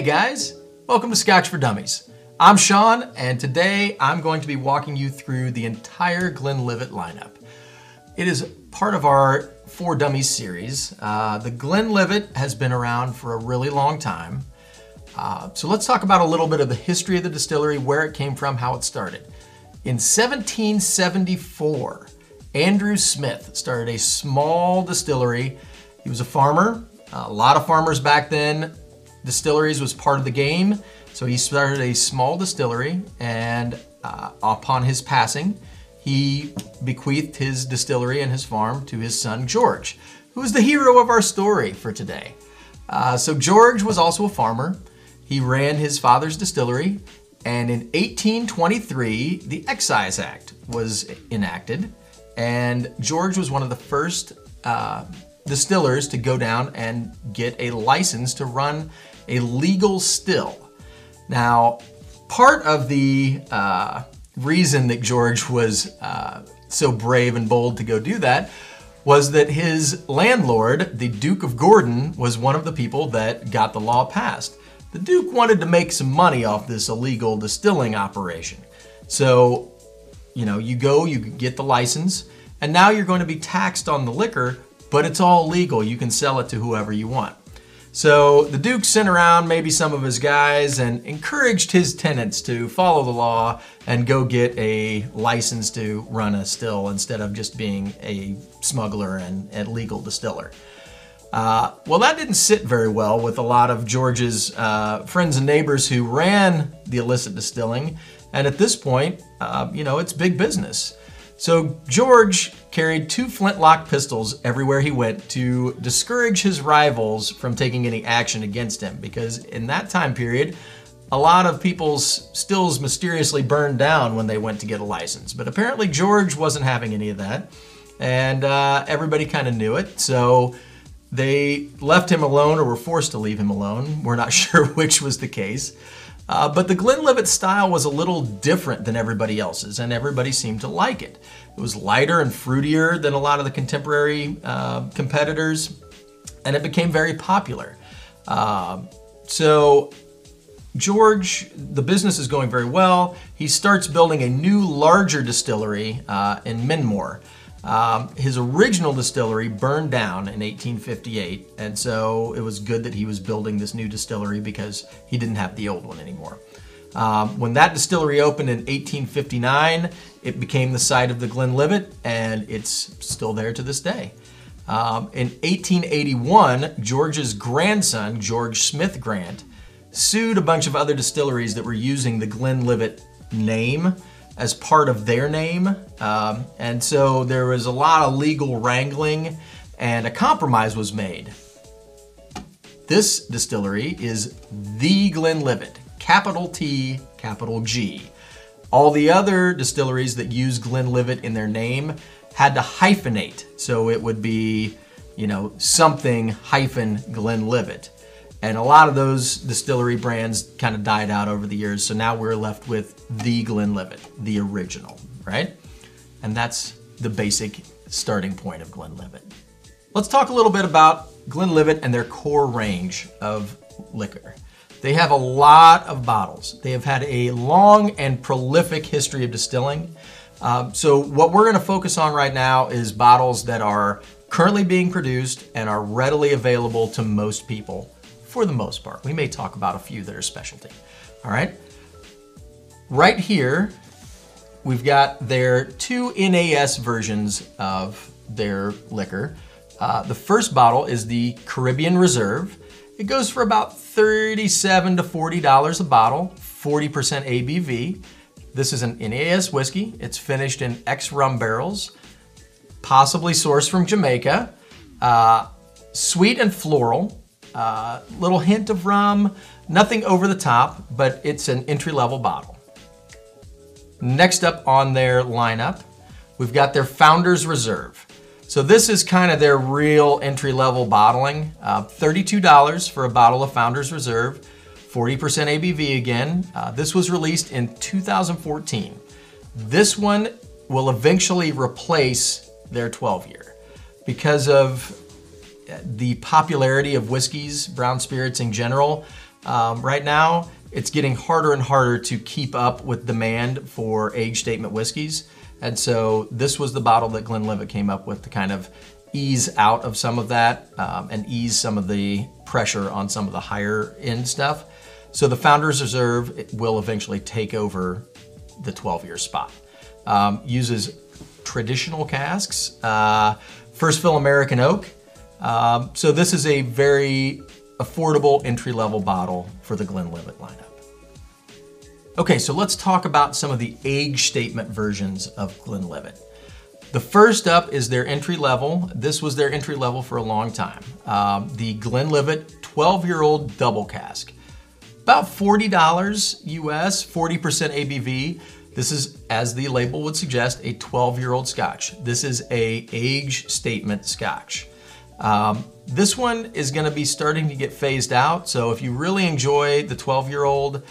Hey guys, welcome to Scotch for Dummies. I'm Sean, and today I'm going to be walking you through the entire Glenlivet lineup. It is part of our For Dummies series. Uh, the Glenlivet has been around for a really long time. Uh, so let's talk about a little bit of the history of the distillery, where it came from, how it started. In 1774, Andrew Smith started a small distillery. He was a farmer. A lot of farmers back then distilleries was part of the game. So he started a small distillery, and uh, upon his passing, he bequeathed his distillery and his farm to his son George, who is the hero of our story for today. Uh, so George was also a farmer. He ran his father's distillery, and in 1823, the Excise Act was enacted, and George was one of the first uh, distillers to go down and get a license to run a legal still. Now, part of the uh, reason that George was uh, so brave and bold to go do that was that his landlord, the Duke of Gordon, was one of the people that got the law passed. The Duke wanted to make some money off this illegal distilling operation. So, you know, you go, you get the license, and now you're going to be taxed on the liquor, but it's all legal. You can sell it to whoever you want. So the Duke sent around maybe some of his guys and encouraged his tenants to follow the law and go get a license to run a still instead of just being a smuggler and, and legal distiller. Uh, well, that didn't sit very well with a lot of George's uh, friends and neighbors who ran the illicit distilling. And at this point, uh, you know, it's big business. So George carried two flintlock pistols everywhere he went to discourage his rivals from taking any action against him because in that time period, a lot of people's stills mysteriously burned down when they went to get a license. But apparently George wasn't having any of that, and uh, everybody kind of knew it. So they left him alone or were forced to leave him alone. We're not sure which was the case. Uh, but the Glenlivet style was a little different than everybody else's, and everybody seemed to like it. It was lighter and fruitier than a lot of the contemporary uh, competitors, and it became very popular. Uh, so, George, the business is going very well. He starts building a new, larger distillery uh, in Minmore. Um, his original distillery burned down in 1858, and so it was good that he was building this new distillery because he didn't have the old one anymore. Um, when that distillery opened in 1859, it became the site of the Glenlivet, and it's still there to this day. Um, in 1881, George's grandson, George Smith Grant, sued a bunch of other distilleries that were using the Glenlivet name as part of their name. Um, and so there was a lot of legal wrangling and a compromise was made. This distillery is the Glenlivet, capital T, capital G. All the other distilleries that use Glenlivet in their name had to hyphenate. So it would be, you know, something hyphen Glenlivet. And a lot of those distillery brands kind of died out over the years. So now we're left with the Glenlivet, the original, right? And that's the basic starting point of Glenlivet. Let's talk a little bit about Glenlivet and their core range of liquor. They have a lot of bottles. They have had a long and prolific history of distilling. Um, so, what we're to focus on right now is bottles that are currently being produced and are readily available to most people for the most part. We may talk about a few that are specialty. All right. Right here, we've got their two NAS versions of their liquor. Uh, the first bottle is the Caribbean Reserve. It goes for about 37 to $40 a bottle, 40% ABV. This is an NAS whiskey. It's finished in ex rum barrels, possibly sourced from Jamaica. Uh, sweet and floral, uh, little hint of rum, nothing over the top, but it's an entry level bottle. Next up on their lineup, we've got their Founders Reserve. So this is kind of their real entry level bottling. Uh, $32 for a bottle of Founders Reserve, 40% ABV again. Uh, this was released in 2014. This one will eventually replace their 12 year because of the popularity of whiskeys, brown spirits in general, Um, right now, it's getting harder and harder to keep up with demand for age statement whiskeys. And so this was the bottle that Glenlivet came up with to kind of ease out of some of that um, and ease some of the pressure on some of the higher end stuff. So the Founders Reserve will eventually take over the 12 year spot. Um, uses traditional casks, uh, first fill American oak. Um, so this is a very affordable entry level bottle for the Glenlivet lineup. Okay, so let's talk about some of the age statement versions of Glenlivet. The first up is their entry level. This was their entry level for a long time. Um, the Glenlivet 12 year old double cask. About $40 US, 40% ABV. This is, as the label would suggest, a 12 year old scotch. This is a age statement scotch. Um, this one is going to be starting to get phased out. So if you really enjoy the 12 year old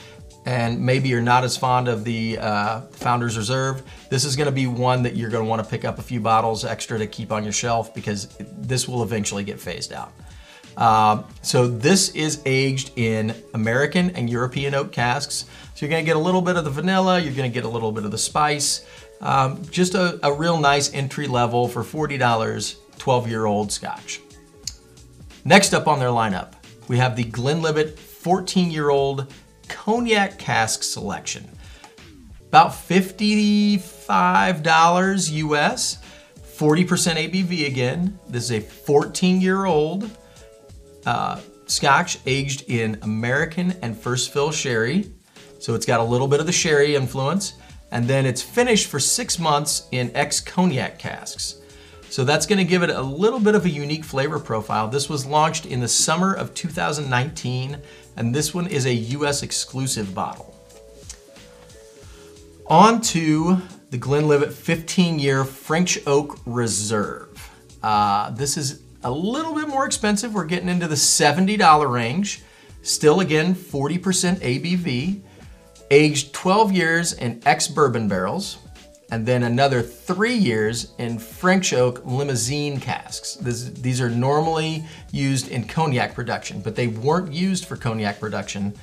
and maybe you're not as fond of the uh, Founders Reserve, this is going to be one that you're going to want to pick up a few bottles extra to keep on your shelf because this will eventually get phased out. Uh, so this is aged in American and European oak casks. So you're going to get a little bit of the vanilla, you're going to get a little bit of the spice. Um, just a, a real nice entry level for $40, 12 year old scotch. Next up on their lineup, we have the Glenlivet 14 year old cognac cask selection. About $55 US, 40% ABV again. This is a 14 year old uh, scotch aged in American and first fill sherry. So it's got a little bit of the sherry influence. And then it's finished for six months in ex cognac casks. So that's to give it a little bit of a unique flavor profile. This was launched in the summer of 2019, and this one is a US exclusive bottle. On to the Glenlivet 15 year French Oak Reserve. Uh, this is a little bit more expensive. We're getting into the $70 range. Still, again, 40% ABV. Aged 12 years in ex bourbon barrels and then another three years in French oak Limousin casks. This, these are normally used in cognac production, but they weren't used for cognac production.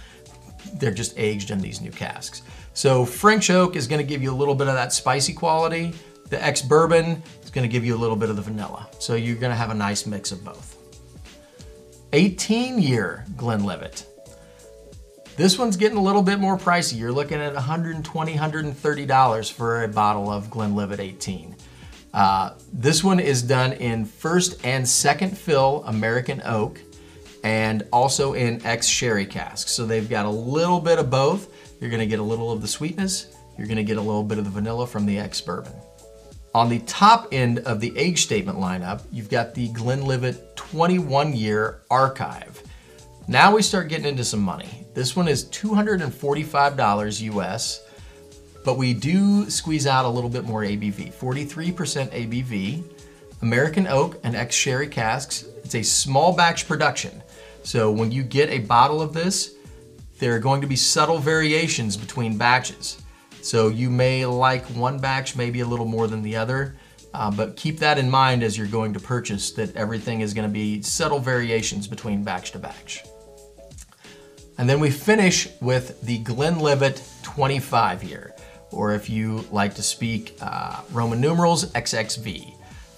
They're just aged in these new casks. So French oak is gonna give you a little bit of that spicy quality. The ex bourbon is gonna give you a little bit of the vanilla. So you're gonna have a nice mix of both. 18 year Glenlivet. This one's getting a little bit more pricey. You're looking at $120, $130 for a bottle of Glenlivet 18. Uh, this one is done in first and second fill American oak and also in ex sherry casks. So they've got a little bit of both. You're gonna get a little of the sweetness. You're gonna get a little bit of the vanilla from the ex bourbon. On the top end of the age statement lineup, you've got the Glenlivet 21 year archive. Now we start getting into some money. This one is $245 US, but we do squeeze out a little bit more ABV. 43% ABV, American oak and ex sherry casks. It's a small batch production. So when you get a bottle of this, there are going to be subtle variations between batches. So you may like one batch maybe a little more than the other, uh, but keep that in mind as you're going to purchase that everything is going to be subtle variations between batch to batch. And then we finish with the Glenlivet 25 here, or if you like to speak uh, Roman numerals, XXV.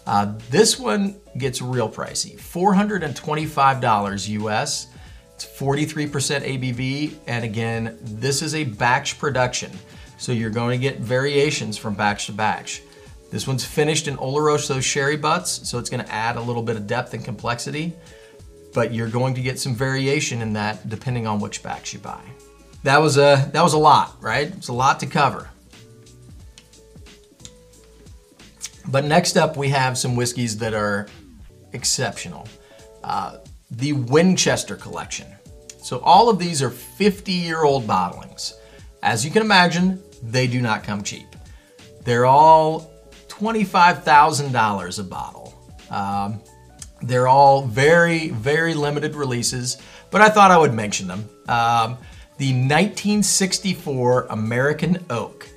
Uh, this one gets real pricey, $425 US. It's 43% ABV, and again, this is a batch production, so you're going to get variations from batch to batch. This one's finished in Oloroso sherry butts, so it's going to add a little bit of depth and complexity but you're going to get some variation in that depending on which backs you buy. That was a that was a lot, right? It's a lot to cover. But next up, we have some whiskeys that are exceptional. Uh, the Winchester Collection. So all of these are 50-year-old bottlings. As you can imagine, they do not come cheap. They're all $25,000 a bottle. Um, they're all very, very limited releases, but I thought I would mention them. Um, the 1964 American Oak.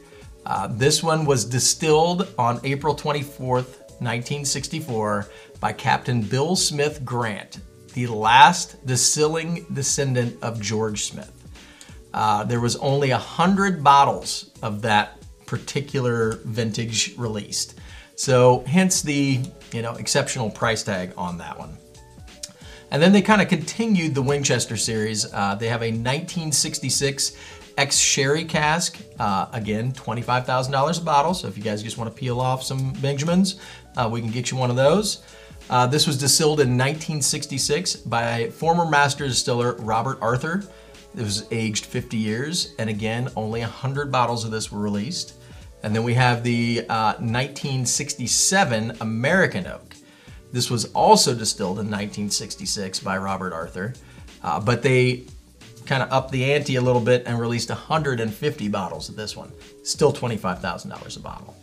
Uh, this one was distilled on April 24th, 1964 by Captain Bill Smith Grant. the last distilling descendant of George Smith. Uh, there was only a hundred bottles of that particular vintage released. So hence the you know exceptional price tag on that one. And then they kind of continued the Winchester series. Uh, they have a 1966 X Sherry cask. Uh, again, $25,000 a bottle. So if you guys just want to peel off some Benjamins, uh, we can get you one of those. Uh, this was distilled in 1966 by former master distiller Robert Arthur. It was aged 50 years, and again, only 100 bottles of this were released. And then we have the uh, 1967 American Oak. This was also distilled in 1966 by Robert Arthur, uh, but they kind of upped the ante a little bit and released 150 bottles of this one. Still $25,000 a bottle.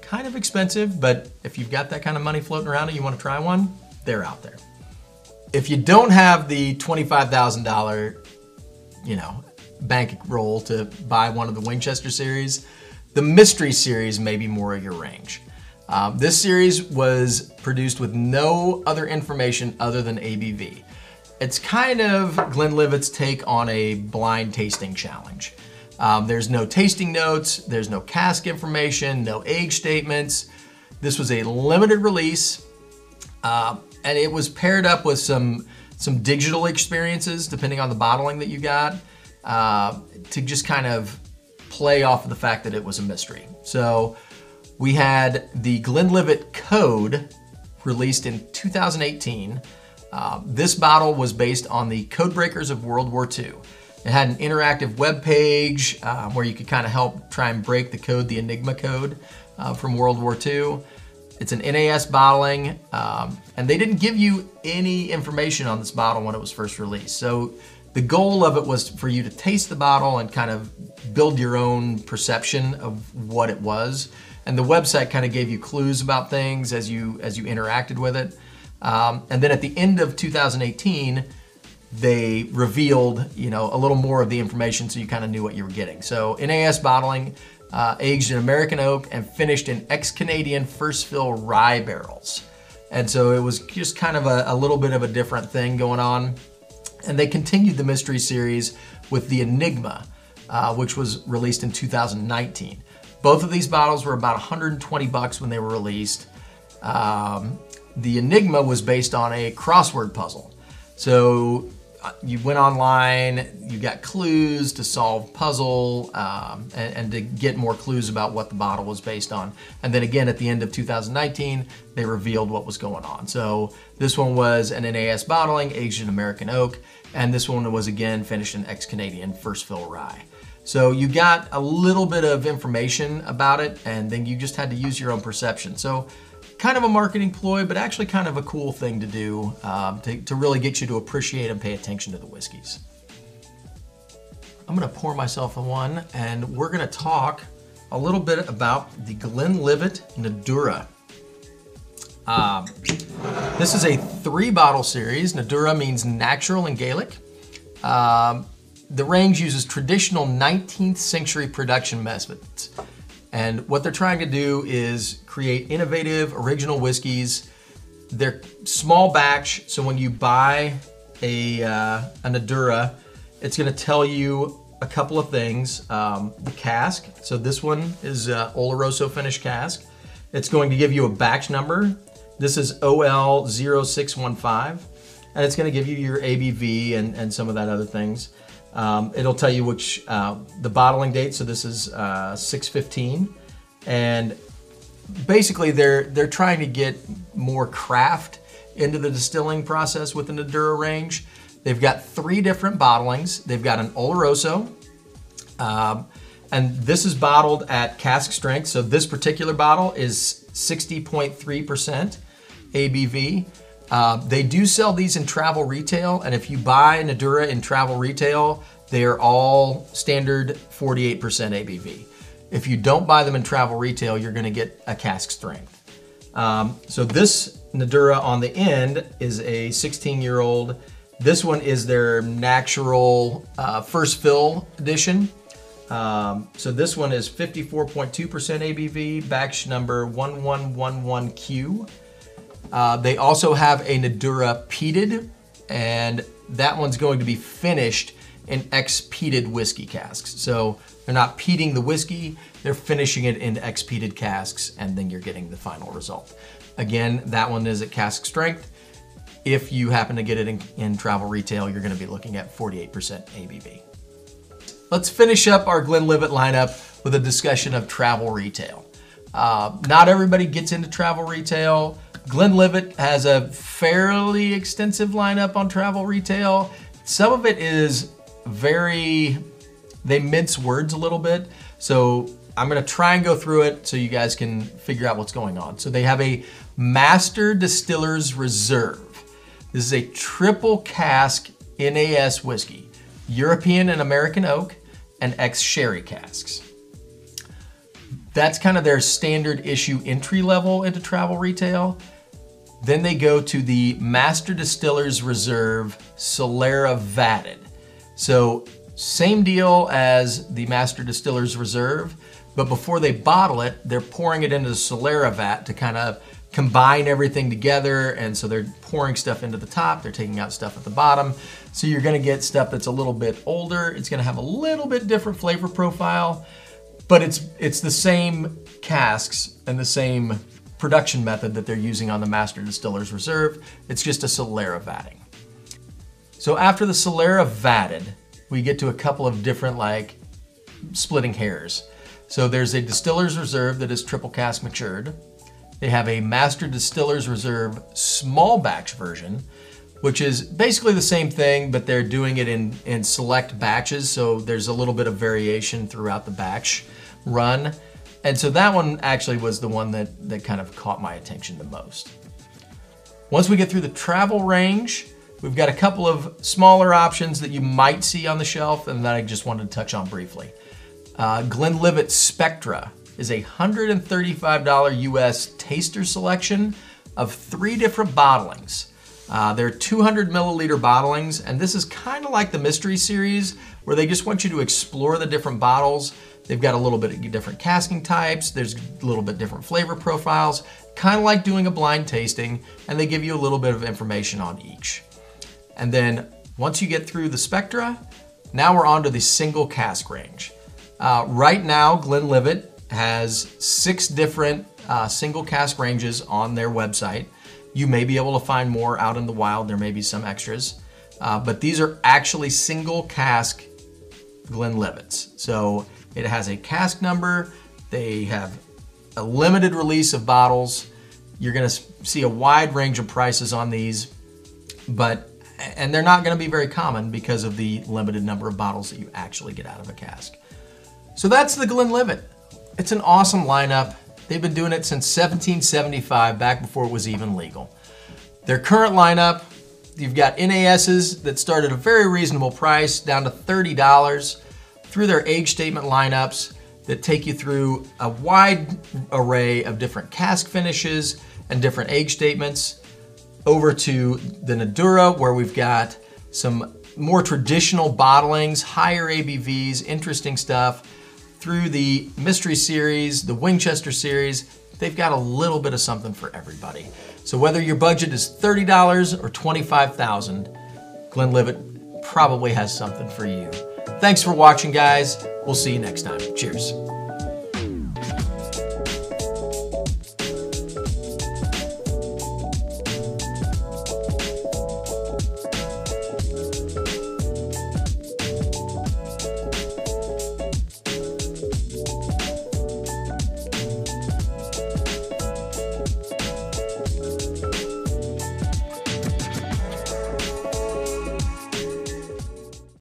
Kind of expensive, but if you've got that kind of money floating around and you want to try one, they're out there. If you don't have the $25,000, you know, bankroll to buy one of the Winchester series, the Mystery Series may be more of your range. Um, this series was produced with no other information other than ABV. It's kind of Glenlivet's take on a blind tasting challenge. Um, there's no tasting notes, there's no cask information, no age statements. This was a limited release, uh, and it was paired up with some some digital experiences, depending on the bottling that you got, uh, to just kind of play off of the fact that it was a mystery. So we had the Glenlivet Code released in 2018. Uh, this bottle was based on the code breakers of World War II. It had an interactive web page um, where you could kind of help try and break the code, the Enigma code uh, from World War II. It's an NAS bottling, um, and they didn't give you any information on this bottle when it was first released. So the goal of it was for you to taste the bottle and kind of build your own perception of what it was. And the website kind of gave you clues about things as you as you interacted with it. Um, and then at the end of 2018, they revealed you know a little more of the information, so you kind of knew what you were getting. So NAS bottling, uh, aged in American oak and finished in ex-Canadian first fill rye barrels. And so it was just kind of a, a little bit of a different thing going on. And they continued the mystery series with the Enigma, uh, which was released in 2019. Both of these bottles were about 120 bucks when they were released. Um, the Enigma was based on a crossword puzzle. So uh, you went online, you got clues to solve puzzle um, and, and, to get more clues about what the bottle was based on. And then again, at the end of 2019, they revealed what was going on. So this one was an NAS bottling, in American oak, and this one was again finished in ex-Canadian first fill rye. So you got a little bit of information about it, and then you just had to use your own perception. So kind of a marketing ploy, but actually kind of a cool thing to do um, to, to really get you to appreciate and pay attention to the whiskeys. I'm gonna pour myself a one and we're gonna talk a little bit about the Glenlivet Nadura. Um, this is a three bottle series. Nadura means natural in Gaelic. Um, the range uses traditional 19th century production methods. And what they're trying to do is create innovative, original whiskeys. They're small batch, so when you buy a, uh, a Nadura, it's gonna tell you a couple of things. Um, the cask, so this one is uh, Oloroso finish cask. It's going to give you a batch number. This is OL0615, and it's gonna give you your ABV and, and some of that other things. Um, it'll tell you which uh, the bottling date. So this is uh, 615, and basically they're they're trying to get more craft into the distilling process with the Nadura range. They've got three different bottlings. They've got an Oloroso, um, and this is bottled at cask strength. So this particular bottle is 60.3% ABV. Uh, they do sell these in travel retail, and if you buy Nadura in travel retail, they are all standard 48% ABV. If you don't buy them in travel retail, you're gonna get a cask strength. Um, so this Nadura on the end is a 16 year old. This one is their natural uh, first fill edition. Um, so this one is 54.2% ABV, batch number 1111Q. Uh, they also have a Nadura peated and that one's going to be finished in ex-peated whiskey casks. So they're not peating the whiskey, they're finishing it in ex-peated casks, and then you're getting the final result. Again, that one is at cask strength. If you happen to get it in, in travel retail, you're gonna be looking at 48% ABV. Let's finish up our Glenlivet lineup with a discussion of travel retail. Uh, not everybody gets into travel retail. Glenlivet has a fairly extensive lineup on travel retail. Some of it is very, they mince words a little bit. So I'm gonna try and go through it so you guys can figure out what's going on. So they have a Master Distillers Reserve. This is a triple cask NAS whiskey, European and American oak, and ex sherry casks. That's kind of their standard issue entry level into travel retail. Then they go to the Master Distillers Reserve Solera Vatted. So same deal as the Master Distillers Reserve, but before they bottle it, they're pouring it into the Solera vat to kind of combine everything together. And so they're pouring stuff into the top, they're taking out stuff at the bottom. So you're gonna get stuff that's a little bit older. It's gonna have a little bit different flavor profile, but it's it's the same casks and the same production method that they're using on the Master Distillers Reserve. It's just a Solera vatting. So after the Solera vatted, we get to a couple of different like splitting hairs. So there's a Distillers Reserve that is triple cask matured. They have a Master Distillers Reserve small batch version, which is basically the same thing, but they're doing it in, in select batches. So there's a little bit of variation throughout the batch run. And so that one actually was the one that, that kind of caught my attention the most. Once we get through the travel range, we've got a couple of smaller options that you might see on the shelf and that I just wanted to touch on briefly. Uh, Glenlivet Spectra is a $135 US taster selection of three different bottlings. Uh, they're 200 milliliter bottlings, and this is kind of like the Mystery Series, where they just want you to explore the different bottles. They've got a little bit of different casking types, there's a little bit different flavor profiles, kind of like doing a blind tasting, and they give you a little bit of information on each. And then once you get through the Spectra, now we're on to the single cask range. Uh, right now, Glenlivet has six different uh, single cask ranges on their website. You may be able to find more out in the wild. There may be some extras. Uh, but these are actually single cask Glenlivets. So it has a cask number. They have a limited release of bottles. You're to see a wide range of prices on these, but and they're not to be very common because of the limited number of bottles that you actually get out of a cask. So that's the Glenlivet. It's an awesome lineup. They've been doing it since 1775, back before it was even legal. Their current lineup, you've got NASs that start at a very reasonable price, down to $30, through their age statement lineups that take you through a wide array of different cask finishes and different age statements, over to the Nadura, where we've got some more traditional bottlings, higher ABVs, interesting stuff through the Mystery Series, the Winchester Series, they've got a little bit of something for everybody. So whether your budget is $30 or $25,000, Glenlivet probably has something for you. Thanks for watching, guys. We'll see you next time. Cheers.